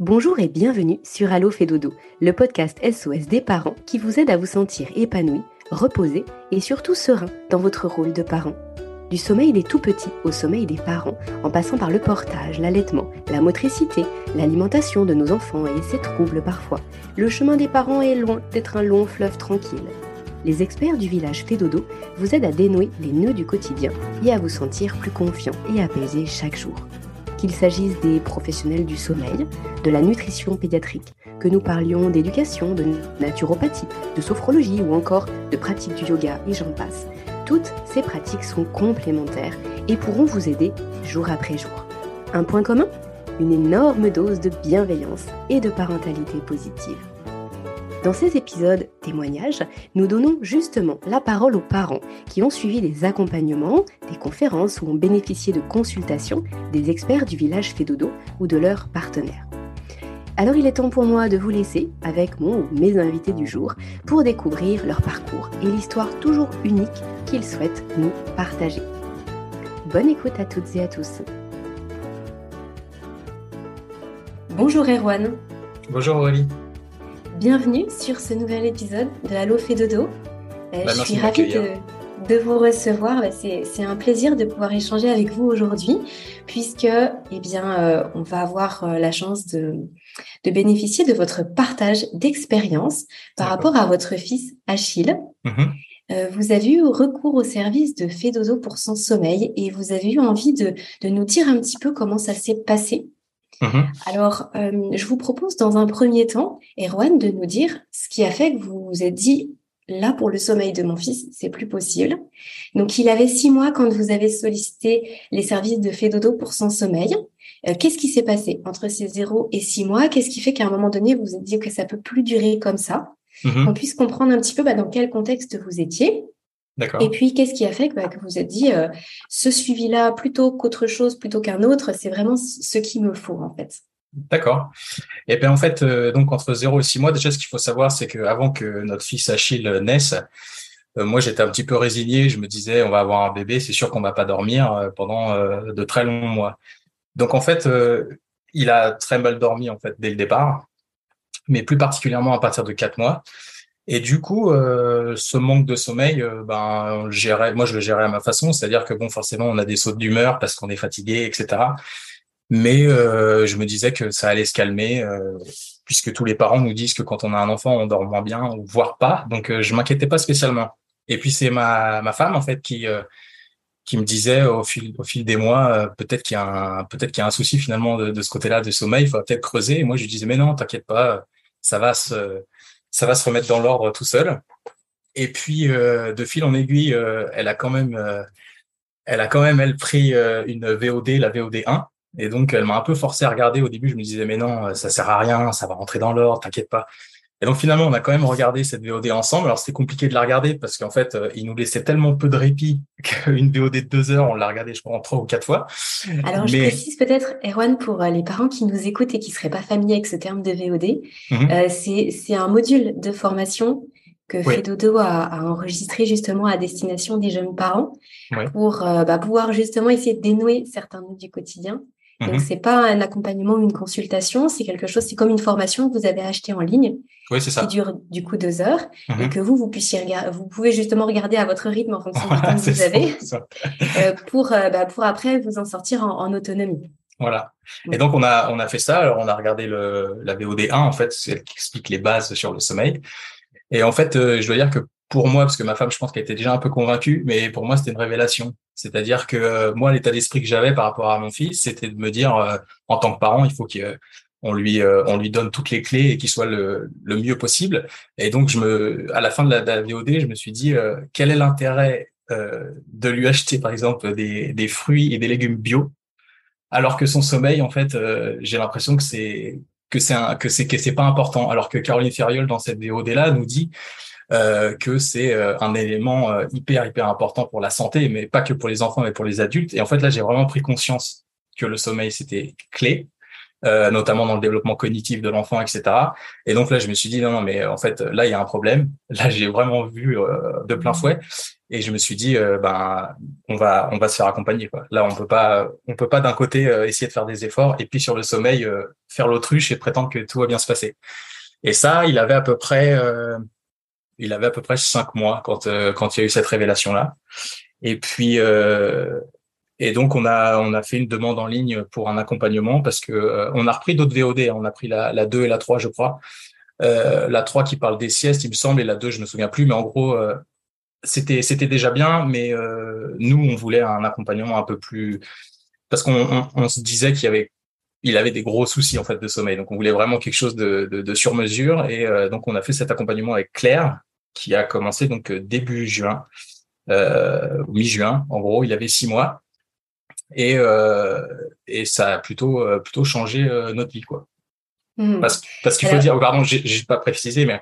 Bonjour et bienvenue sur Allo fait dodo, le podcast SOS des parents qui vous aide à vous sentir épanoui, reposé et surtout serein dans votre rôle de parent. Du sommeil des tout petits au sommeil des parents, en passant par le portage, l'allaitement, la motricité, l'alimentation de nos enfants et ses troubles parfois, le chemin des parents est loin d'être un long fleuve tranquille. Les experts du village Fédodo vous aident à dénouer les nœuds du quotidien et à vous sentir plus confiant et apaisé chaque jour qu'il s'agisse des professionnels du sommeil, de la nutrition pédiatrique, que nous parlions d'éducation, de naturopathie, de sophrologie ou encore de pratique du yoga et j'en passe. Toutes ces pratiques sont complémentaires et pourront vous aider jour après jour. Un point commun? Une énorme dose de bienveillance et de parentalité positive. Dans ces épisodes témoignages, nous donnons justement la parole aux parents qui ont suivi des accompagnements, des conférences ou ont bénéficié de consultations des experts du village Fédodo ou de leurs partenaires. Alors il est temps pour moi de vous laisser avec mon ou mes invités du jour pour découvrir leur parcours et l'histoire toujours unique qu'ils souhaitent nous partager. Bonne écoute à toutes et à tous. Bonjour Erwan. Bonjour Aurélie. Bienvenue sur ce nouvel épisode de Allo fait dodo. Euh, bah, je suis ravie de, vous recevoir. Bah, c'est un plaisir de pouvoir échanger avec vous aujourd'hui, puisque eh bien, euh, on va avoir euh, la chance de, bénéficier de votre partage d'expérience par rapport à votre fils Achille. Mm-hmm. vous avez eu recours au service de Fedodo pour son sommeil et vous avez eu envie de, de nous dire un petit peu comment ça s'est passé? Mhm. Alors, euh, je vous propose dans un premier temps, Erwan, de nous dire ce qui a fait que vous vous êtes dit, là, pour le sommeil de mon fils, c'est plus possible. Donc, il avait six mois quand vous avez sollicité les services de Fédodo pour son sommeil. Euh, qu'est-ce qui s'est passé entre ces zéro et six mois? Qu'est-ce qui fait qu'à un moment donné, vous vous êtes dit que ça peut plus durer comme ça? Mhm. On puisse comprendre un petit peu bah, dans quel contexte vous étiez. Et puis, qu'est-ce qui a fait que, bah, vous êtes dit, euh, ce suivi-là, plutôt qu'autre chose, plutôt qu'un autre, c'est vraiment ce qu'il me faut, en fait? D'accord. Et bien, en fait, euh, donc entre 0 et 6 mois, déjà, ce qu'il faut savoir, c'est qu'avant que notre fils Achille naisse, euh, moi, j'étais un petit peu résigné. Je me disais, on va avoir un bébé, c'est sûr qu'on va pas dormir pendant de très longs mois. Donc, en fait, il a très mal dormi, en fait, dès le départ, mais plus particulièrement à partir de 4 mois. Et du coup, euh, ce manque de sommeil, euh, ben, gérais, moi, je le gérais à ma façon, c'est-à-dire que bon, forcément, on a des sautes d'humeur parce qu'on est fatigué, etc. Mais euh, je me disais que ça allait se calmer, euh, puisque tous les parents nous disent que quand on a un enfant, on dort moins bien, voire pas. Donc, euh, je m'inquiétais pas spécialement. Et puis, c'est ma, ma femme en fait qui qui me disait au fil au fil des mois, peut-être qu'il y a un peut-être qu'il y a un souci finalement de, de ce côté-là de sommeil, il faut peut-être creuser. Et moi, je lui disais mais non, t'inquiète pas, ça va se ça va se remettre dans l'ordre tout seul. Et puis euh, de fil en aiguille, euh, elle a quand même, euh, elle a quand même elle pris une VOD, la VOD 1. Et donc elle m'a un peu forcé à regarder. Au début, je me disais mais non, ça sert à rien, ça va rentrer dans l'ordre, t'inquiète pas. Et donc finalement, on a quand même regardé cette VOD ensemble. Alors c'était compliqué de la regarder parce qu'en fait, il nous laissait tellement peu de répit qu'une VOD de deux heures, on l'a regardée je crois en trois ou quatre fois. Alors je précise peut-être, Erwan, pour les parents qui nous écoutent et qui seraient pas familiers avec ce terme de VOD, mhm. euh, c'est un module de formation que Fedodo a, a, enregistré justement à destination des jeunes parents pour euh, bah, pouvoir justement essayer de dénouer certains nœuds du quotidien donc, mhm. c'est pas un accompagnement ou une consultation, c'est quelque chose, c'est comme une formation que vous avez achetée en ligne. Oui, c'est ça. Qui dure du coup deux heures et mhm. que vous, vous puissiez regarder, vous pouvez justement regarder à votre rythme en fonction du temps que vous avez euh, pour, euh, bah, pour après vous en sortir en, autonomie. Voilà. Et donc, on a, on a fait ça. Alors, on a regardé le, la VOD 1, en fait, celle qui explique les bases sur le sommeil. Et en fait, euh, je dois dire que pour moi, parce que ma femme, je pense qu'elle était déjà un peu convaincue, mais pour moi, c'était une révélation. C'est-à-dire que euh, moi, l'état d'esprit que j'avais par rapport à mon fils, c'était de me dire, euh, en tant que parent, il faut qu'on lui on lui donne toutes les clés et qu'il soit le, le mieux possible. Et donc, je me, à la fin de la, de la VOD, je me suis dit, quel est l'intérêt de lui acheter, par exemple, des, des fruits et des légumes bio, alors que son sommeil, en fait, j'ai l'impression que c'est que c'est que c'est que c'est pas important. Alors que Caroline Ferriol dans cette VOD là nous dit euh, que c'est euh, un élément euh, hyper hyper important pour la santé, mais pas que pour les enfants, mais pour les adultes. Et en fait là, j'ai vraiment pris conscience que le sommeil c'était clé euh, notamment dans le développement cognitif de l'enfant, etc. Et donc là, je me suis dit non, non, mais en fait, là, il y a un problème. Là, j'ai vraiment vu euh, de plein fouet, et je me suis dit, ben, on va, on va se faire accompagner. Quoi. Là, on peut pas, on peut pas d'un côté essayer de faire des efforts, et puis sur le sommeil, faire l'autruche et prétendre que tout va bien se passer. Et ça, il avait à peu près, il avait à peu près cinq mois quand quand il y a eu cette révélation là. Et puis, et donc on a on a fait une demande en ligne pour un accompagnement parce que euh, on a repris d'autres VOD, hein. on a pris la, la 2 et la 3 je crois. Euh, la 3 qui parle des siestes, il me semble, et la 2 je me souviens plus, mais en gros euh, c'était c'était déjà bien, mais euh, nous on voulait un accompagnement un peu plus parce qu'on on, on se disait qu'il y avait il avait des gros soucis en fait de sommeil, donc on voulait vraiment quelque chose de, de, de sur mesure et donc on a fait cet accompagnement avec Claire qui a commencé donc début juin, mi-juin en gros, il avait six mois et euh, et ça a plutôt euh, plutôt changé euh, notre vie quoi. Hmm. Parce parce qu'il faut dire, pardon, j'ai pas précisé, mais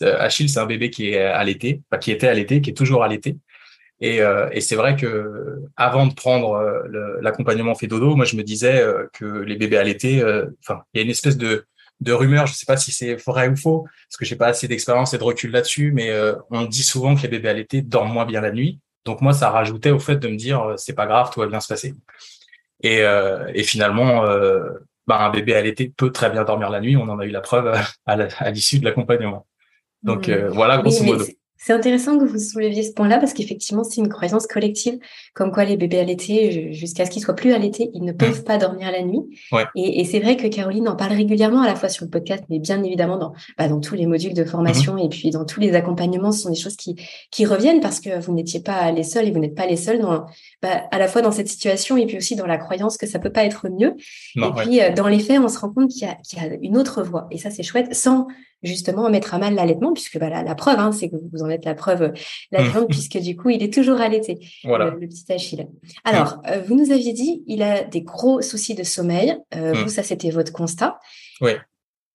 Achille c'est un bébé qui est allaité, enfin, qui était allaité, qui est toujours allaité. Et, euh, et c'est vrai que avant de prendre l'accompagnement fait dodo, moi je me disais que les bébés allaités, enfin il y a une espèce de de rumeur, je sais pas si c'est vrai ou faux, parce que j'ai pas assez d'expérience et de recul là-dessus, mais on dit souvent que les bébés allaités dorment moins bien la nuit. Donc moi, ça rajoutait au fait de me dire euh, c'est pas grave, tout va bien se passer. Et, euh, et finalement, euh, bah, un bébé allaité peut très bien dormir la nuit. On en a eu la preuve à l'issue de l'accompagnement. Donc mmh. voilà, grosso modo. C'est intéressant que vous souleviez ce point-là parce qu'effectivement, c'est une croyance collective comme quoi les bébés allaités, jusqu'à ce qu'ils soient plus allaités, ils ne peuvent pas dormir la nuit. Et, c'est vrai que Caroline en parle régulièrement à la fois sur le podcast, mais bien évidemment dans, bah, dans tous les modules de formation mhm. et puis dans tous les accompagnements, ce sont des choses qui, qui reviennent parce que vous n'étiez pas les seuls et vous n'êtes pas les seuls dans, bah, à la fois dans cette situation et puis aussi dans la croyance que ça peut pas être mieux. et puis euh, dans les faits, on se rend compte qu'il y, y, a une autre voie. Et ça, c'est chouette, sans justement mettre à mal l'allaitement, puisque bah, la, preuve, hein, c'est que vous en êtes la preuve euh, la mmh. puisque du coup, il est toujours allaité, voilà. le, petit Achille. Alors, euh, vous nous aviez dit, il a des gros soucis de sommeil. Euh, mmh. Vous, ça, c'était votre constat. Oui.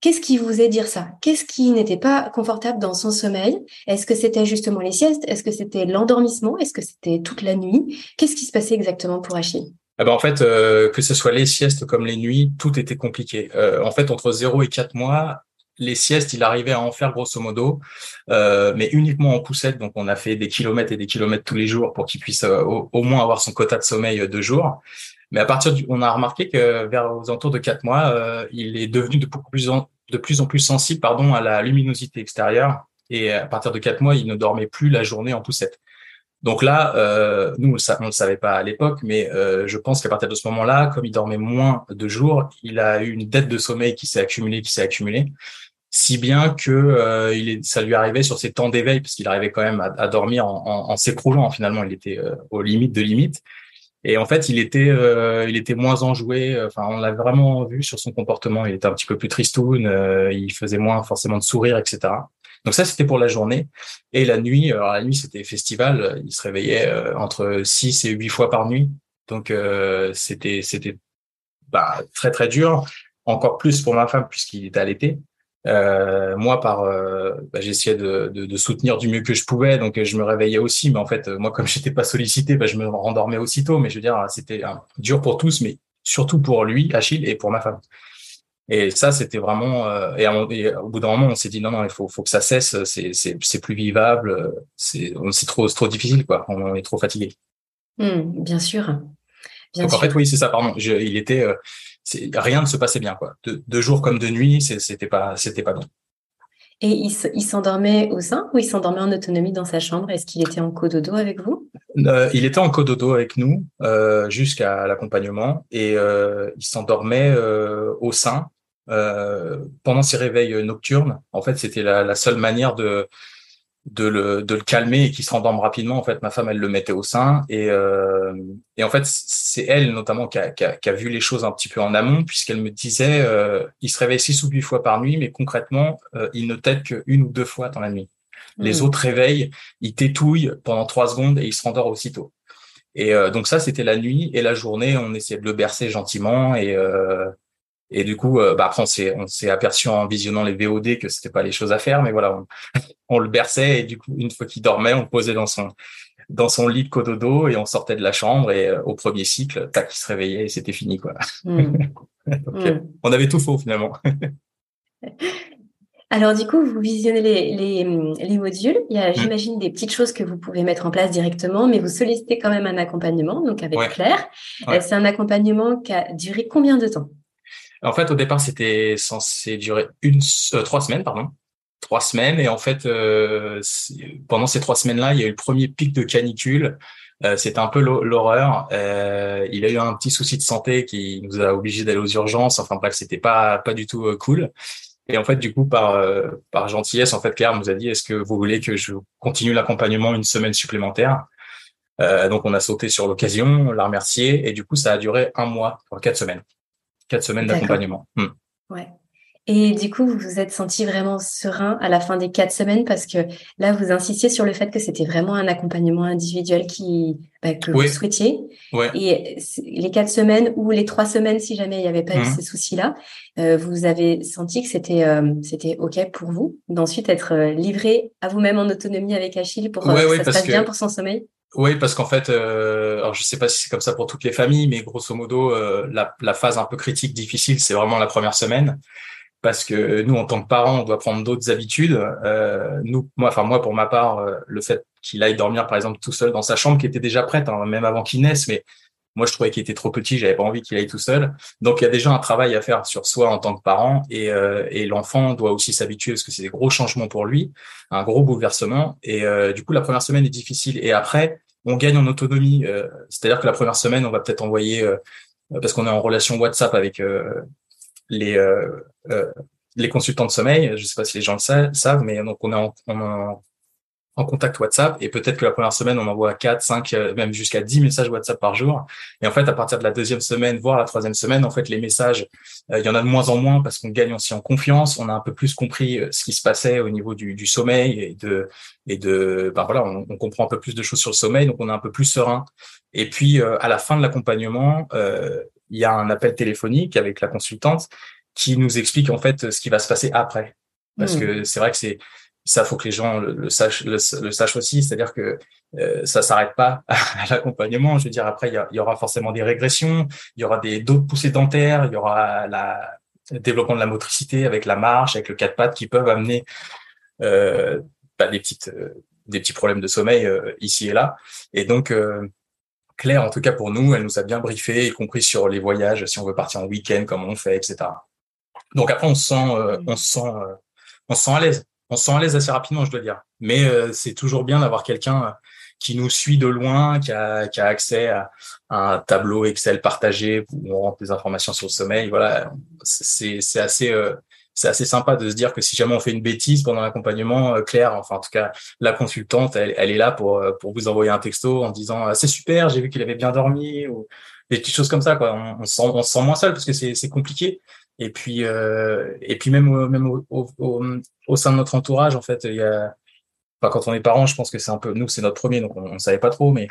Qu'est-ce qui vous faisait dire ça? Qu'est-ce qui n'était pas confortable dans son sommeil? Est-ce que c'était justement les siestes? Est-ce que c'était l'endormissement? Est-ce que c'était toute la nuit? Qu'est-ce qui se passait exactement pour Achille? Ah ben en fait, que ce soit les siestes comme les nuits, tout était compliqué. en fait, entre 0 et 4 mois, les siestes, il arrivait à en faire grosso modo, euh, mais uniquement en poussette. Donc, on a fait des kilomètres et des kilomètres tous les jours pour qu'il puisse euh, au, moins avoir son quota de sommeil euh, de. Mais à partir on a remarqué que vers aux alentours de quatre mois, il est devenu de, plus en, plus en plus sensible, pardon, à la luminosité extérieure. Et à partir de quatre mois, il ne dormait plus la journée en poussette. Donc là, euh, nous, on ne le savait pas à l'époque, mais euh, je pense qu'à partir de ce moment-là, comme il dormait moins de jours, il a eu une dette de sommeil qui s'est accumulée, qui s'est accumulée, si bien que euh, il est, ça lui arrivait sur ses temps d'éveil, parce qu'il arrivait quand même à, dormir en, en, en s'écroulant. Finalement, il était euh, aux limites de limites. Et en fait, il était, euh, il était moins enjoué. Enfin, on l'a vraiment vu sur son comportement. Il était un petit peu plus tristoun. il faisait moins forcément de sourire, etc. Donc ça, c'était pour la journée. Et la nuit, alors la nuit, c'était festival. Il se réveillait euh, entre 6 et 8 fois par nuit. Donc euh, c'était c'était bah, très très dur. Encore plus pour ma femme puisqu'il était allaité. Euh, moi, par, euh, bah, j'essayais de, de, de, soutenir du mieux que je pouvais, donc je me réveillais aussi. Mais en fait, moi, comme j'étais pas sollicité, bah, je me rendormais aussitôt. Mais je veux dire, c'était dur pour tous, mais surtout pour lui, Achille, et pour ma femme. Et ça, c'était vraiment. Euh, et, au bout d'un moment, on s'est dit non, non, il faut, faut que ça cesse. C'est, c'est, c'est plus vivable. C'est, c'est trop, trop difficile, quoi. On est trop fatigué. Mmh, bien sûr. Bien Donc en fait, oui, c'est ça. Pardon. Je, il était. Rien ne se passait bien, quoi. De, de jour comme de nuit, c'était pas, c'était pas bon. Et il, il s'endormait au sein ou il s'endormait en autonomie dans sa chambre? Est-ce qu'il était en cododo avec vous? Euh, Il était en cododo avec nous euh, jusqu'à l'accompagnement et euh, il s'endormait au sein pendant ses réveils nocturnes. En fait, c'était la, la, seule manière de de le, de le calmer et qu'il se rendorme rapidement. En fait, ma femme, elle le mettait au sein. Et, euh, et en fait, c'est elle notamment qui a, qui, a, qui a, vu les choses un petit peu en amont, puisqu'elle me disait, euh, il se réveille six ou huit fois par nuit, mais concrètement, euh, il ne t'aide qu'une ou deux fois dans la nuit. Les mmh. autres réveils, il t'étouille pendant trois secondes et il se rendort aussitôt. Et euh, donc ça, c'était la nuit. Et la journée, on essayait de le bercer gentiment. Et, euh, et du coup, euh, bah après, on s'est, on s'est aperçu en visionnant les VOD que c'était pas les choses à faire, mais voilà, on, on le berçait et du coup, une fois qu'il dormait, on le posait dans son dans son lit de cododo et on sortait de la chambre et euh, au premier cycle, tac, il se réveillait et c'était fini quoi. Hmm. Hmm. On avait tout faux finalement. Alors du coup, vous visionnez les, les, modules. Il y a, hmm. j'imagine, des petites choses que vous pouvez mettre en place directement, mais vous sollicitez quand même un accompagnement, donc avec Claire. Euh, c'est un accompagnement qui a duré combien de temps? En fait, au départ, c'était censé durer euh, trois semaines, pardon trois semaines. Et en fait, euh, pendant ces trois semaines-là, il y a eu le premier pic de canicule. Euh, C'était un peu l'horreur. Euh, il a eu un petit souci de santé qui nous a obligés d'aller aux urgences. Enfin bref, c'était pas pas du tout euh, cool. Et en fait, du coup, par par gentillesse, en fait, Claire nous a dit est-ce que vous voulez que je continue l'accompagnement une semaine supplémentaire? Donc, on a sauté sur l'occasion, on l'a remercié, et du coup, ça a duré un mois, quatre semaines, quatre semaines d'accompagnement. Hmm. Ouais. Et du coup, vous vous êtes senti vraiment serein à la fin des quatre semaines parce que là, vous insistiez sur le fait que c'était vraiment un accompagnement individuel qui, bah, que vous souhaitiez. Et les quatre semaines ou les trois semaines, si jamais il n'y avait pas eu mmh. ces soucis-là, euh, vous avez senti que c'était euh, c'était ok pour vous d'ensuite être euh, livré à vous-même en autonomie avec Achille pour que ça se passe bien pour son sommeil? Oui, parce qu'en fait, alors je sais pas si c'est comme ça pour toutes les familles, mais grosso modo, la, la phase un peu critique, difficile, c'est vraiment la première semaine parce que nous, en tant que parents, on doit prendre d'autres habitudes. Euh, nous, moi, enfin moi, pour ma part, euh, le fait qu'il aille dormir, par exemple, tout seul dans sa chambre, qui était déjà prête, hein, même avant qu'il naisse, mais moi, je trouvais qu'il était trop petit, j'avais pas envie qu'il aille tout seul. Donc, il y a déjà un travail à faire sur soi en tant que parent, et, euh, l'enfant doit aussi s'habituer parce que c'est des gros changements pour lui, un gros bouleversement. Et euh, du coup, la première semaine est difficile, et après, on gagne en autonomie. C'est-à-dire que la première semaine, on va peut-être envoyer parce qu'on est en relation WhatsApp avec les euh, euh, les consultants de sommeil. Je ne sais pas si les gens le savent, mais donc on est on en contact WhatsApp et peut-être que la première semaine on envoie 4, 5, euh, même jusqu'à 10 messages WhatsApp par jour. Et en fait, à partir de la deuxième semaine, voire la troisième semaine, en fait, les messages, il y en a de moins en moins parce qu'on gagne aussi en confiance. On a un peu plus compris ce qui se passait au niveau du, du sommeil et de et de ben voilà, on, on, comprend un peu plus de choses sur le sommeil, donc on est un peu plus serein. Et puis à la fin de l'accompagnement, euh, il y a un appel téléphonique avec la consultante qui nous explique en fait ce qui va se passer après. Parce hmm. que c'est vrai que c'est ça, faut que les gens le, sachent, le, sachent aussi. C'est-à-dire que euh, ça s'arrête pas à l'accompagnement. Je veux dire, après, il y, aura forcément des régressions, il y aura des d'autres poussées dentaires, il y aura la, le développement de la motricité avec la marche, avec le quatre pattes qui peuvent amener euh, bah, des petites euh, des petits problèmes de sommeil euh, ici et là. Et donc euh, Claire, en tout cas pour nous, elle nous a bien briefé, y compris sur les voyages, si on veut partir en week-end, comment on fait, etc. Donc après, on se sent, euh, on se sent, on se sent à l'aise. On se sent à l'aise assez rapidement, je dois dire. Mais euh, c'est toujours bien d'avoir quelqu'un qui nous suit de loin, qui a, qui a accès à, un tableau Excel partagé où on rentre des informations sur le sommeil. Voilà, c'est assez c'est assez sympa de se dire que si jamais on fait une bêtise pendant l'accompagnement, Claire, enfin en tout cas la consultante, elle, est là pour pour vous envoyer un texto en disant c'est super, j'ai vu qu'il avait bien dormi ou des petites choses comme ça quoi. On, on, se, sent, on se sent moins seul parce que c'est compliqué. Et puis, euh, et puis même, même au, au, au, sein de notre entourage, en fait, il y a, enfin, quand on est parents, je pense que c'est un peu, nous, c'est notre premier, donc on, ne savait pas trop, mais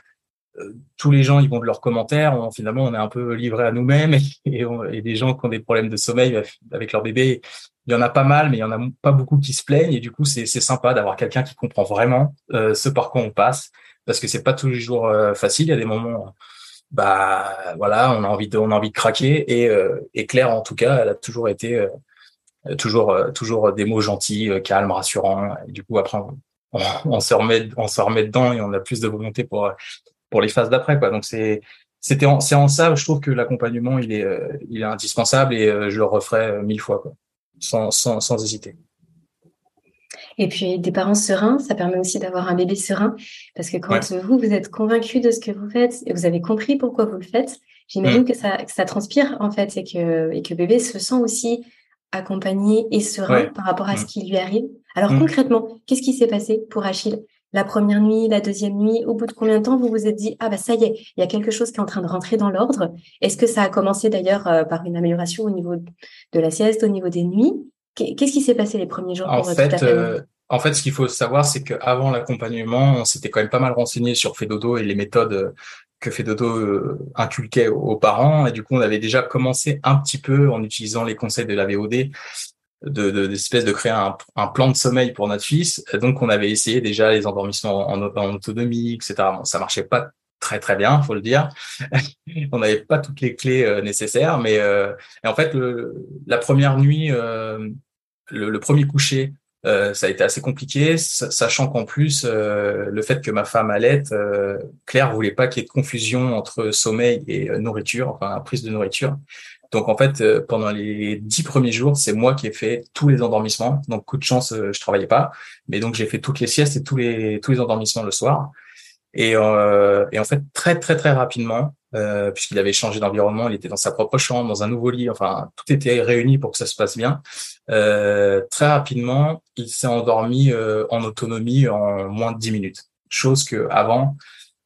euh, tous les gens, ils vont de leurs commentaires. finalement, on est un peu livré à nous-mêmes et, et, des gens qui ont des problèmes de sommeil avec leur bébé, il y en a pas mal, mais il y en a pas beaucoup qui se plaignent. Et du coup, c'est sympa d'avoir quelqu'un qui comprend vraiment euh, ce par quoi on passe, parce que c'est pas tous les jours euh, facile. Il y a des moments bah voilà, on a envie de, on a envie de craquer. Et, euh, et Claire, en tout cas, elle a toujours été euh, toujours, euh, toujours des mots gentils, calmes, rassurants. Du coup, après, on, on, se remet, on se remet dedans et on a plus de volonté pour pour les phases d'après. Quoi. Donc c'est c'était c'est en ça, je trouve que l'accompagnement il est il est indispensable et je le referai mille fois, quoi, sans, sans, sans hésiter. Et puis des parents sereins, ça permet aussi d'avoir un bébé serein, parce que quand vous, vous êtes convaincu de ce que vous faites et vous avez compris pourquoi vous le faites, j'imagine mm. que, ça, que ça transpire en fait et que, et que bébé se sent aussi accompagné et serein par rapport à ce mm. qui lui arrive. Alors mm. concrètement, qu'est-ce qui s'est passé pour Achille? La première nuit, la deuxième nuit, au bout de combien de temps vous vous êtes dit ah bah ça y est, il y a quelque chose qui est en train de rentrer dans l'ordre? Est-ce que ça a commencé d'ailleurs euh, par une amélioration au niveau de la sieste, au niveau des nuits? Qu'est-ce qui s'est passé les premiers jours en fait, euh, En fait, ce qu'il faut savoir, c'est qu'avant l'accompagnement, on s'était quand même pas mal renseigné sur Fedodo et les méthodes euh, que Fedodo euh, inculquait aux parents. Et du coup, on avait déjà commencé un petit peu en utilisant les conseils de la VOD de, de, d'espèce de créer un, un, plan de sommeil pour notre fils. Donc, on avait essayé déjà les endormissements en, en autonomie, etc. Bon, ça marchait pas très très bien, faut le dire. on n'avait pas toutes les clés nécessaires, mais en fait, le, la première nuit, le, le, premier coucher, euh, ça a été assez compliqué, sachant qu'en plus, euh, le fait que ma femme allait, euh, Claire voulait pas qu'il y ait de confusion entre sommeil et euh, nourriture, enfin prise de nourriture. Donc en fait, pendant les dix premiers jours, c'est moi qui ai fait tous les endormissements. Donc coup de chance, je travaillais pas, mais donc j'ai fait toutes les siestes et tous les tous les endormissements le soir. Et, et en fait, très très très rapidement, euh, puisqu'il avait changé d'environnement, il était dans sa propre chambre, dans un nouveau lit, enfin tout était réuni pour que ça se passe bien. Euh, très rapidement, il s'est endormi euh, en autonomie en moins de 10 minutes, chose que avant,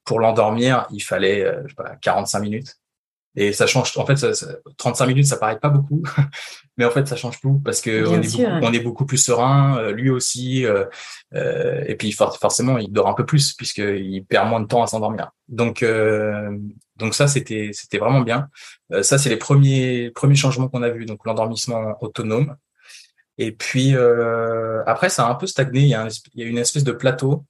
pour l'endormir, il fallait je sais pas, 45 minutes. Et ça change. En fait, ça, 35 minutes, ça paraît pas beaucoup, mais en fait, ça change tout parce que on est, beaucoup, on est, beaucoup, plus serein, lui aussi, euh, et puis forcément, il dort un peu plus puisqu'il perd moins de temps à s'endormir. Donc, euh, donc ça, c'était c'était vraiment bien. Euh, ça, c'est les premiers premiers changements qu'on a vus. Donc l'endormissement autonome. Et puis euh, après, ça a un peu stagné. Il y a, il y a une espèce de plateau.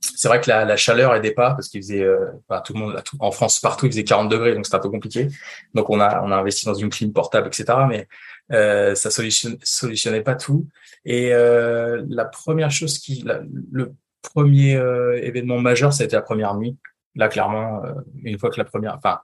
C'est vrai que la, la chaleur aidait pas parce qu'il faisait euh, bah, tout le monde en France partout il faisait 40 degrés donc c'était un peu compliqué. Donc on a on a investi dans une clim portable etc. Mais euh, ça solutionnait, solutionnait pas tout. Et euh, la première chose qui le premier événement majeur, ça a été la première nuit Là, clairement, euh, une fois que la première, enfin,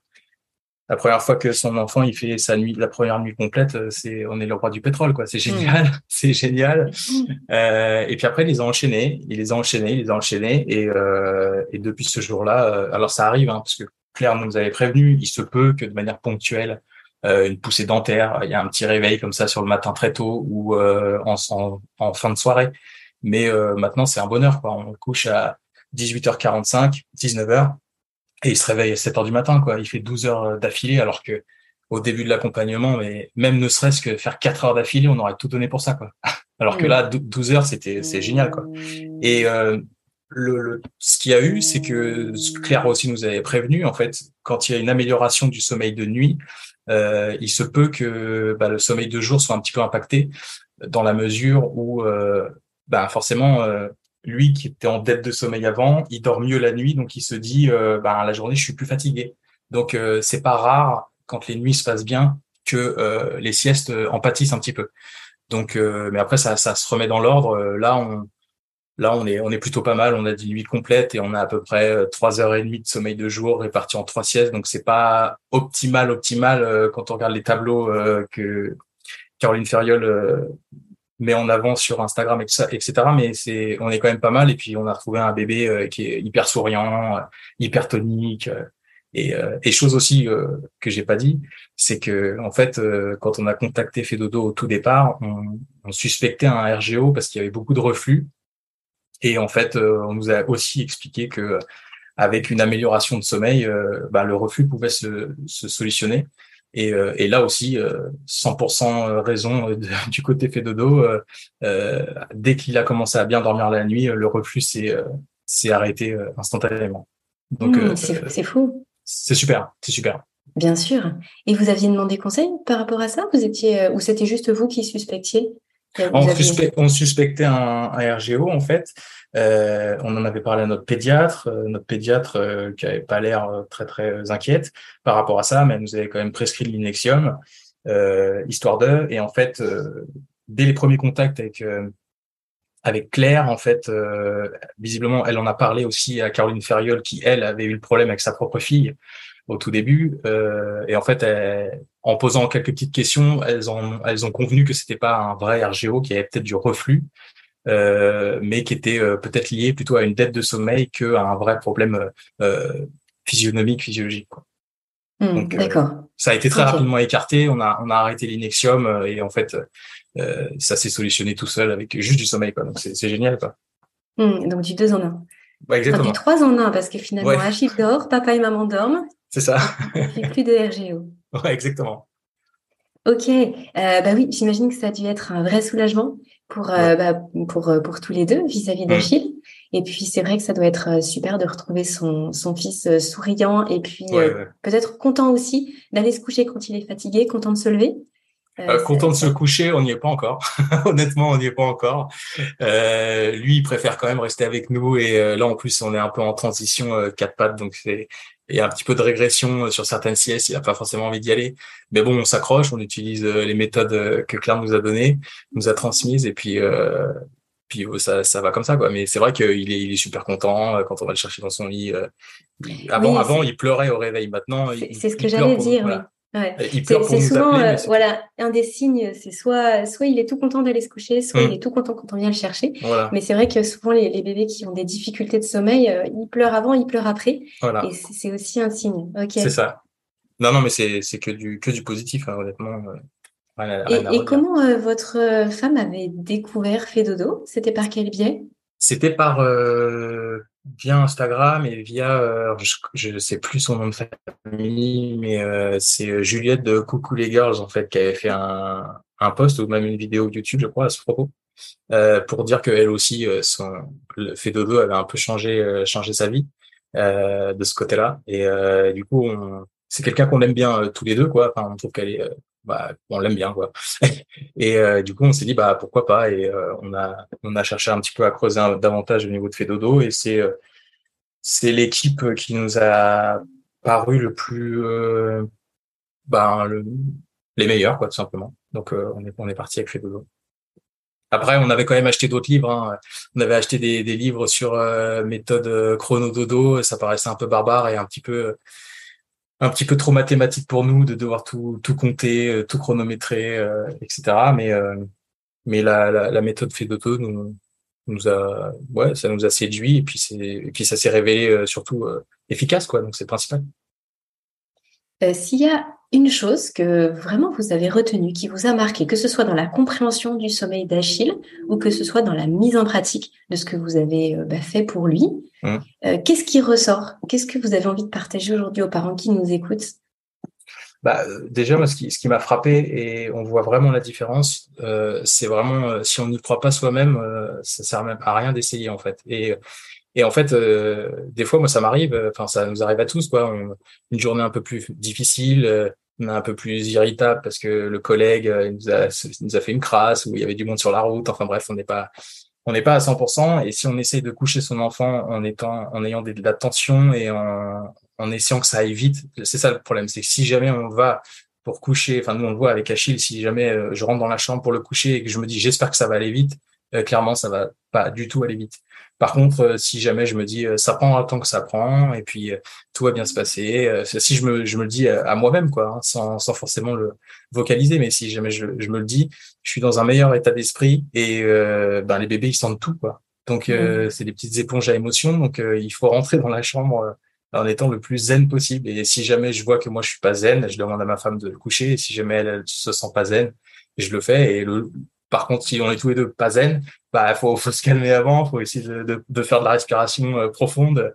la première fois que son enfant il fait sa nuit, la première nuit complète, euh, c'est on est le roi du pétrole, quoi. C'est génial, mm. c'est génial. Mm. Euh, et puis après, il les a enchaînés, il les a enchaînés, il les a enchaînés, et, euh, et depuis ce jour-là, euh, alors ça arrive, hein, parce que Claire nous avait prévenu, il se peut que de manière ponctuelle, une poussée dentaire, il y a un petit réveil comme ça sur le matin très tôt ou en, en, en, fin de soirée. Mais maintenant, c'est un bonheur, quoi. On couche à 18h45, 19h, et il se réveille à 7 heures du matin, quoi. Il fait 12 heures euh, d'affilée, alors que au début de l'accompagnement, mais même ne serait-ce que faire 4 heures d'affilée, on aurait tout donné pour ça, quoi. Alors que là, 12 heures, c'était, c'est génial, quoi. Et euh, le, le, ce qu'il y a eu, c'est que Claire aussi nous avait prévenu, en fait, quand il y a une amélioration du sommeil de nuit, euh, il se peut que bah, le sommeil de jour soit un petit peu impacté dans la mesure où, euh, bah, forcément, lui qui était en dette de sommeil avant, il dort mieux la nuit, donc il se dit, euh, ben, la journée, je suis plus fatigué. Donc euh, c'est pas rare quand les nuits se passent bien que euh, les siestes en pâtissent un petit peu. Donc, mais après ça, ça se remet dans l'ordre. là, on, là, on est, on est plutôt pas mal. On a des nuits complètes et on a à peu près trois heures et demie de sommeil de jour répartis en trois siestes. Donc c'est pas optimal, optimal quand on regarde les tableaux que Caroline Ferriol met en avant sur Instagram, etc. Mais c'est, on est quand même pas mal. Et puis, on a retrouvé un bébé euh, qui est hyper souriant, euh, hyper tonique. Euh, et, et chose aussi que j'ai pas dit, c'est que en fait, quand on a contacté Fedodo au tout départ, on, on suspectait un RGO parce qu'il y avait beaucoup de reflux. Et en fait, on nous a aussi expliqué que avec une amélioration de sommeil, bah, le reflux pouvait se, se solutionner. Et, euh, et, là aussi, 100% euh, raison euh, du côté fait dodo. Euh, dès qu'il a commencé à bien dormir la nuit, le reflux s'est arrêté instantanément. Donc mmh, c'est fou. C'est super, c'est super. Bien sûr. Et vous aviez demandé conseil par rapport à ça? Vous étiez ou c'était juste vous qui suspectiez? On, suspectait un, un, RGO en fait. Euh, on en avait parlé à notre pédiatre, euh, notre pédiatre euh, qui avait pas l'air euh, très très inquiète par rapport à ça, mais elle nous avait quand même prescrit l'inexium, histoire de. Et en fait, dès les premiers contacts avec avec Claire, en fait, visiblement, elle en a parlé aussi à Caroline Ferriol, qui elle avait eu le problème avec sa propre fille au tout début. et en fait, en posant quelques petites questions, elles ont elles ont convenu que c'était pas un vrai RGO, qui avait peut-être du reflux euh, mais qui était euh, peut-être lié plutôt à une dette de sommeil qu'à un vrai problème euh, physionomique, physiologique. Quoi. Mmh, D'accord. ça a été très rapidement écarté. On a on a arrêté l'inexium et en fait ça s'est solutionné tout seul avec juste du sommeil. Quoi. Donc c'est génial. Quoi. Mmh, donc du deux en un. Ouais, exactement. du trois en un parce que finalement Achille dort, papa et maman dorment. C'est ça. Il plus de RGO. Ouais, exactement. Ok, euh, bah oui, j'imagine que ça a dû être un vrai soulagement pour euh, bah, pour euh, pour tous les deux vis-à-vis d'Achille. Et puis c'est vrai que ça doit être euh, super de retrouver son son fils souriant et puis peut-être content aussi d'aller se coucher quand il est fatigué, content de se lever. content de se coucher, on n'y est pas encore. Honnêtement, on n'y est pas encore. lui, il préfère quand même rester avec nous. Et là, en plus, on est un peu en transition quatre pattes, donc c'est il y a un petit peu de régression sur certaines siestes, il a pas forcément envie d'y aller. Mais bon, on s'accroche, on utilise les méthodes que Claire nous a données, nous a transmises, et puis puis ça, ça va comme ça quoi. Mais c'est vrai qu'il est, il est super content quand on va le chercher dans son lit. Avant, avant, il pleurait au réveil. Maintenant, c'est ce que j'allais dire. oui. Ouais. C'est souvent euh, voilà un des signes, c'est soit soit il est tout content d'aller se coucher, soit il mm. est tout content quand on vient le chercher. Mais c'est vrai que souvent les, les, bébés qui ont des difficultés de sommeil, euh, ils pleurent avant, ils pleurent après. Voilà. Et c'est aussi un signe. C'est ça. Non non mais c'est c'est que du que du positif hein, honnêtement. Euh, et, comment votre femme avait découvert Fedodo C'était par quel biais? C'était par via Instagram et via, euh, je ne sais plus son nom de famille, mais euh, c'est euh, Juliette de Coucou les Girls en fait qui avait fait un, un post ou même une vidéo YouTube, je crois, à ce propos, euh, pour dire qu'elle aussi, son le fait dodo avait un peu changé, changé sa vie de ce côté-là. Et du coup, c'est quelqu'un qu'on aime bien tous les deux, quoi. Enfin, on trouve qu'elle est bah, on l'aime bien quoi. et euh, du coup, on s'est dit bah pourquoi pas et euh, on a on a cherché un petit peu à creuser davantage au niveau de Fedodo et c'est euh, c'est l'équipe qui nous a paru le plus ben le, les meilleurs quoi tout simplement. Donc on est on est parti avec Fedodo. Après, on avait quand même acheté d'autres livres. Hein. On avait acheté des, des livres sur méthode chronododo. Ça paraissait un peu barbare et un petit peu un petit peu trop mathématique pour nous de devoir tout, tout compter, euh, tout chronométrer, euh, etc. Mais euh, mais la, la, la méthode Fedoto nous nous a ouais ça nous a séduit et puis c'est et puis ça s'est révélé surtout efficace quoi donc c'est principal. S'il y a une chose que vraiment vous avez retenue, qui vous a marqué, que ce soit dans la compréhension du sommeil d'Achille ou que ce soit dans la mise en pratique de ce que vous avez euh, bah, fait pour lui, mmh. euh, qu'est-ce qui ressort Qu'est-ce que vous avez envie de partager aujourd'hui aux parents qui nous écoutent? Bah, déjà, moi, ce qui, ce qui m'a frappé, et on voit vraiment la différence, euh, c'est vraiment, si on n'y croit pas soi-même, ça sert même à rien d'essayer, en fait. Et et en fait, des fois, moi, ça m'arrive. Enfin, ça nous arrive à tous, quoi. une journée un peu plus difficile, un peu plus irritable parce que le collègue euh, nous, a, nous a fait une crasse ou il y avait du monde sur la route. Enfin bref, on n'est pas on n'est pas à 100%. Et si on essaie de coucher son enfant en étant en ayant de la tension et en, en essayant que ça aille vite, c'est ça le problème. C'est que si jamais on va pour coucher, enfin nous on le voit avec Achille, si jamais euh, je rentre dans la chambre pour le coucher et que je me dis j'espère que ça va aller vite, clairement ça va pas du tout aller vite. Par contre, euh, si jamais je me dis euh, ça prend le temps que ça prend et puis euh, tout va bien se passer, si je me, je me le dis à moi-même quoi, hein, sans, sans forcément le vocaliser, mais si jamais je, je me le dis, je suis dans un meilleur état d'esprit et ben les bébés ils sentent tout quoi. Donc mmh. c'est des petites éponges à émotions, donc il faut rentrer dans la chambre en étant le plus zen possible. Et si jamais je vois que moi je suis pas zen, je demande à ma femme de le coucher. Et si jamais elle, elle se sent pas zen, je le fais. Et le, par contre, si on est tous les deux pas zen, bah faut, faut se calmer avant, faut essayer de, de, faire de la respiration euh, profonde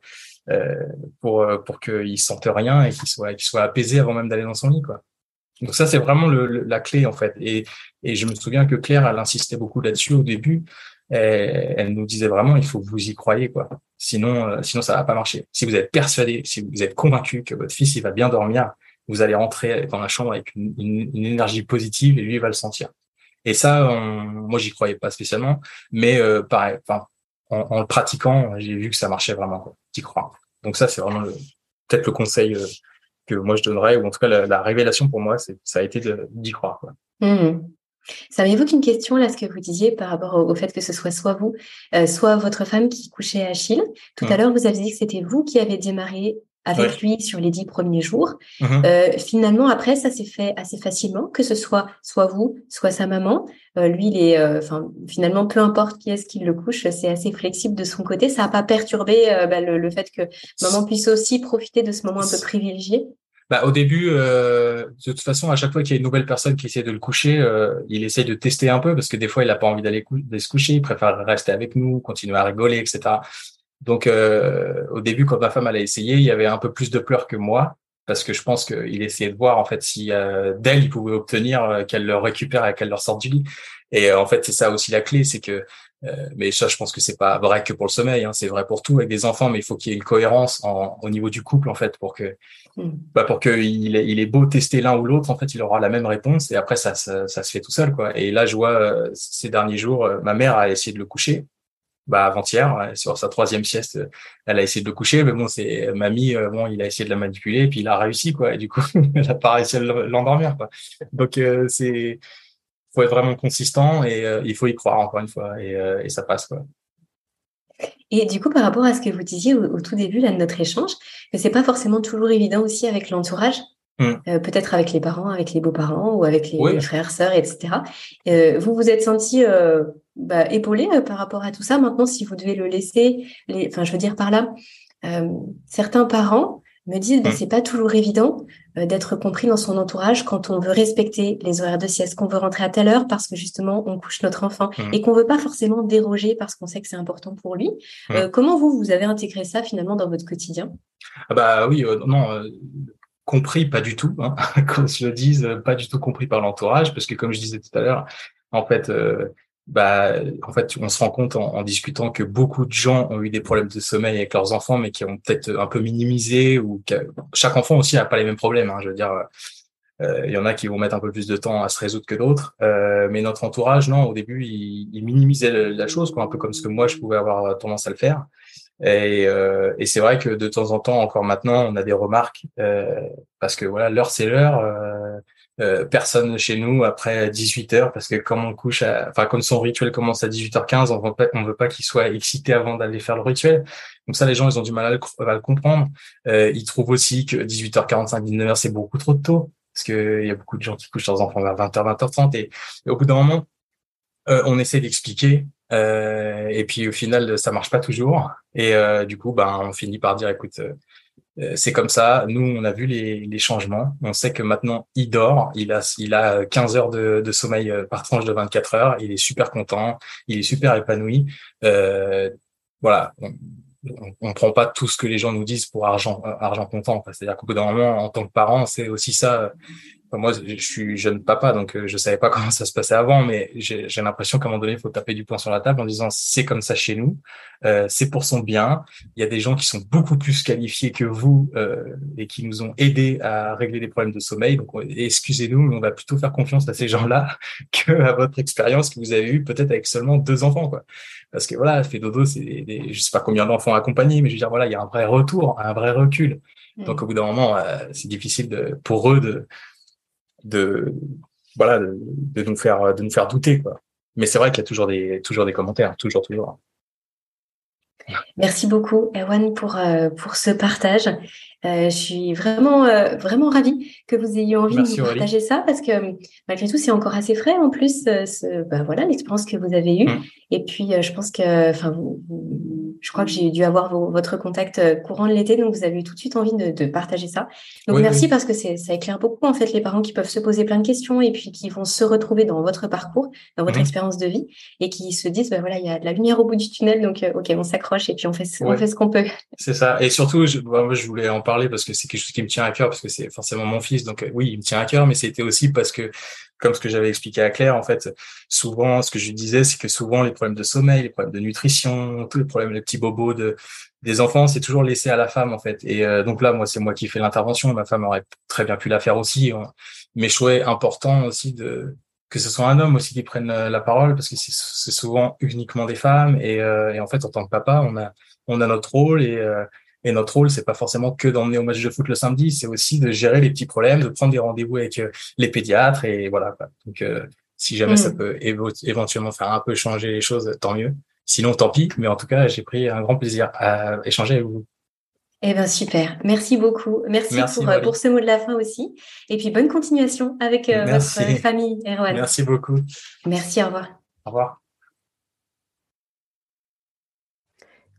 euh, pour euh, pour qu'il sente rien et qu'il soit qu'il soit apaisé avant même d'aller dans son lit quoi. Donc ça c'est vraiment le, la clé en fait. Et et je me souviens que Claire elle insistait beaucoup là-dessus au début. elle nous disait vraiment il faut que vous y croyez quoi. Sinon sinon ça va pas marcher. Si vous êtes persuadé, si vous êtes convaincu que votre fils il va bien dormir, vous allez rentrer dans la chambre avec une, une énergie positive et lui il va le sentir. Et ça, moi, j'y croyais pas spécialement, mais euh, pareil, enfin, en, le pratiquant, j'ai vu que ça marchait vraiment. J'y crois. Donc ça, c'est vraiment peut-être le conseil euh, que moi je donnerais, ou en tout cas la, révélation pour moi, c'est ça a été d'y croire. Quoi. Mmh. Ça m'évoque une question là, ce que vous disiez par rapport au, fait que ce soit soit vous, euh, soit votre femme qui couchait Achille. Tout à mmh. l'heure, vous avez dit que c'était vous qui avez démarré avec lui sur les dix premiers jours. Mhm. Euh, finalement, après, ça s'est fait assez facilement, que ce soit soit vous, soit sa maman. Euh, lui, il est, euh, enfin, finalement, peu importe qui est-ce qui le couche, c'est assez flexible de son côté. Ça n'a pas perturbé bah, le, fait que maman puisse aussi profiter de ce moment un peu privilégié. Bah, au début, de toute façon, à chaque fois qu'il y a une nouvelle personne qui essaie de le coucher, il essaie de tester un peu parce que des fois, il n'a pas envie d'aller se coucher, il préfère rester avec nous, continuer à rigoler, etc. Donc euh, au début, quand ma femme allait essayer, il y avait un peu plus de pleurs que moi parce que je pense qu'il essayait de voir en fait si euh, d'elle il pouvait obtenir euh, qu'elle le récupère et qu'elle leur sorte du lit. Et en fait, c'est ça aussi la clé, c'est que mais ça, je pense que c'est pas vrai que pour le sommeil, hein, c'est vrai pour tout avec des enfants, mais il faut qu'il y ait une cohérence en, au niveau du couple en fait pour que mm. bah, pour que il est, il est beau tester l'un ou l'autre, en fait, il aura la même réponse et après ça, ça, ça se fait tout seul quoi. Et là, je vois ces derniers jours, ma mère a essayé de le coucher bah avant-hier, sur sa troisième sieste, elle a essayé de le coucher, mais bon, c'est mamie, bon, il a essayé de la manipuler, puis il a réussi, quoi. Et du coup, elle a pas réussi à l'endormir, quoi. Donc c'est faut être vraiment consistant et il faut y croire encore une fois, et, et ça passe, quoi. Et du coup, par rapport à ce que vous disiez au, tout début de notre échange, que c'est pas forcément toujours évident aussi avec l'entourage, mmh. euh, peut-être avec les parents, avec les beaux-parents ou avec les, frères, sœurs, etc. Euh, vous vous êtes senti euh, bah, épaulé par rapport à tout ça. Maintenant, si vous devez le laisser, les... enfin, je veux dire par là, certains parents me disent bah, mmh. c'est pas toujours évident euh, d'être compris dans son entourage quand on veut respecter les horaires de sieste, qu'on veut rentrer à telle heure parce que justement on couche notre enfant mmh. et qu'on veut pas forcément déroger parce qu'on sait que c'est important pour lui. Euh, comment vous vous avez intégré ça finalement dans votre quotidien? Ah bah oui euh, non compris pas du tout hein, qu'on se le dise pas du tout compris par l'entourage parce que comme je disais tout à l'heure en fait bah, en fait, on se rend compte en, discutant que beaucoup de gens ont eu des problèmes de sommeil avec leurs enfants, mais qui ont peut-être un peu minimisé ou chaque enfant aussi n'a pas les mêmes problèmes. Hein, je veux dire, euh, il y en a qui vont mettre un peu plus de temps à se résoudre que d'autres, euh, mais notre entourage, non, au début, il, il minimisait la chose, quoi, un peu comme ce que moi je pouvais avoir tendance à le faire. Et, euh, et c'est vrai que de temps en temps, encore maintenant, on a des remarques euh, parce que voilà, l'heure c'est l'heure. Euh, euh, personne chez nous après 18 heures parce que comme on couche, enfin comme son rituel commence à 18h15, on veut pas, on veut pas qu'il soit excité avant d'aller faire le rituel. Donc ça, les gens, ils ont du mal à le, comprendre. Euh, ils trouvent aussi que 18h45, 19h, c'est beaucoup trop tôt parce que il y a beaucoup de gens qui couchent leurs enfants vers 20h, 20h30 et, au bout d'un moment, euh, on essaie d'expliquer. Euh, et puis au final, ça marche pas toujours. Et euh, du coup, ben, on finit par dire, écoute, euh, c'est comme ça. Nous, on a vu les, changements. On sait que maintenant, il dort. Il a, il a 15 heures de, sommeil euh, par tranche de 24 heures. Il est super content. Il est super épanoui. Euh, voilà. On, ne prend pas tout ce que les gens nous disent pour argent, argent comptant. C'est-à-dire qu'au bout d'un moment, en tant que parent, c'est aussi ça moi, je suis jeune papa, donc euh, je savais pas comment ça se passait avant, mais j'ai l'impression qu'à un moment donné, il faut taper du poing sur la table en disant c'est comme ça chez nous, euh, c'est pour son bien. Il y a des gens qui sont beaucoup plus qualifiés que vous euh, et qui nous ont aidés à régler des problèmes de sommeil. Donc, excusez-nous, mais on va plutôt faire confiance à ces gens-là que à votre expérience que vous avez eue peut-être avec seulement deux enfants, quoi. Parce que voilà, fait dodo, c'est des, je sais pas combien d'enfants accompagnés, mais je veux dire voilà, il y a un vrai retour, un vrai recul. Donc, au bout d'un moment, c'est difficile de, pour eux de de voilà de, nous faire de nous faire douter quoi. Mais c'est vrai qu'il y a toujours des toujours des commentaires, toujours toujours. Merci beaucoup, Erwan, pour, euh, pour ce partage. Euh, je suis vraiment, euh, vraiment ravie que vous ayez envie de nous partager ça parce que malgré tout, c'est encore assez frais en plus, ce, bah, voilà, l'expérience que vous avez eue. Mmh. Et puis, je pense que, enfin, vous, je crois que j'ai dû avoir votre contact euh, courant de l'été, donc vous avez eu tout de suite envie de, partager ça. Donc merci parce que ça éclaire beaucoup en fait les parents qui peuvent se poser plein de questions et puis qui vont se retrouver dans votre parcours, dans votre expérience de vie et qui se disent bah voilà il y a de la lumière au bout du tunnel donc euh, ok on s'accroche et puis on fait on fait ce qu'on peut. C'est ça et surtout je, moi, je voulais en parler parce que c'est quelque chose qui me tient à cœur parce que c'est forcément mon fils donc euh, oui il me tient à cœur mais c'était aussi parce que comme ce que j'avais expliqué à Claire, en fait, souvent, ce que je disais, c'est que souvent, les problèmes de sommeil, les problèmes de nutrition, tous les problèmes, les petits bobos de, des enfants, c'est toujours laissé à la femme, en fait. Et euh, donc là, moi, c'est moi qui fais l'intervention. Ma femme aurait très bien pu la faire aussi. Hein. Mais je trouvais important aussi de que ce soit un homme aussi qui prenne euh, la parole, parce que c'est souvent uniquement des femmes. Et, euh, et, en fait, en tant que papa, on a, on a notre rôle et et notre rôle, c'est pas forcément que d'emmener au match de foot le samedi, c'est aussi de gérer les petits problèmes, de prendre des rendez-vous avec euh, les pédiatres et voilà. Donc, euh, si jamais ça mm. peut éventuellement faire un peu changer les choses, tant mieux. Sinon, tant pis. Mais en tout cas, j'ai pris un grand plaisir à échanger avec vous. Eh ben super, merci beaucoup. Merci, pour, euh, pour, ce mot de la fin aussi. Et puis bonne continuation avec votre famille, Erwan. Merci beaucoup. Merci, au revoir. Au revoir.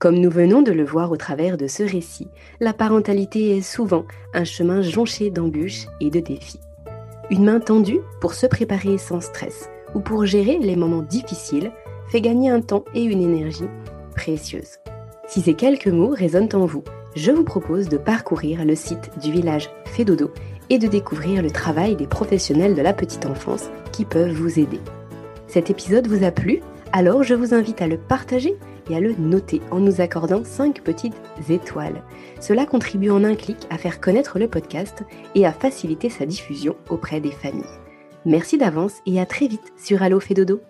Comme nous venons de le voir au travers de ce récit, la parentalité est souvent un chemin jonché d'embûches et de défis. Une main tendue pour se préparer sans stress ou pour gérer les moments difficiles fait gagner un temps et une énergie précieuses. Si ces quelques mots résonnent en vous, je vous propose de parcourir le site du village Fédodo et de découvrir le travail des professionnels de la petite enfance qui peuvent vous aider. Cet épisode vous a plu? Alors je vous invite à le partager et à le noter en nous accordant 5 petites étoiles. Cela contribue en un clic à faire connaître le podcast et à faciliter sa diffusion auprès des familles. Merci d'avance et à très vite sur Allo Fédodo.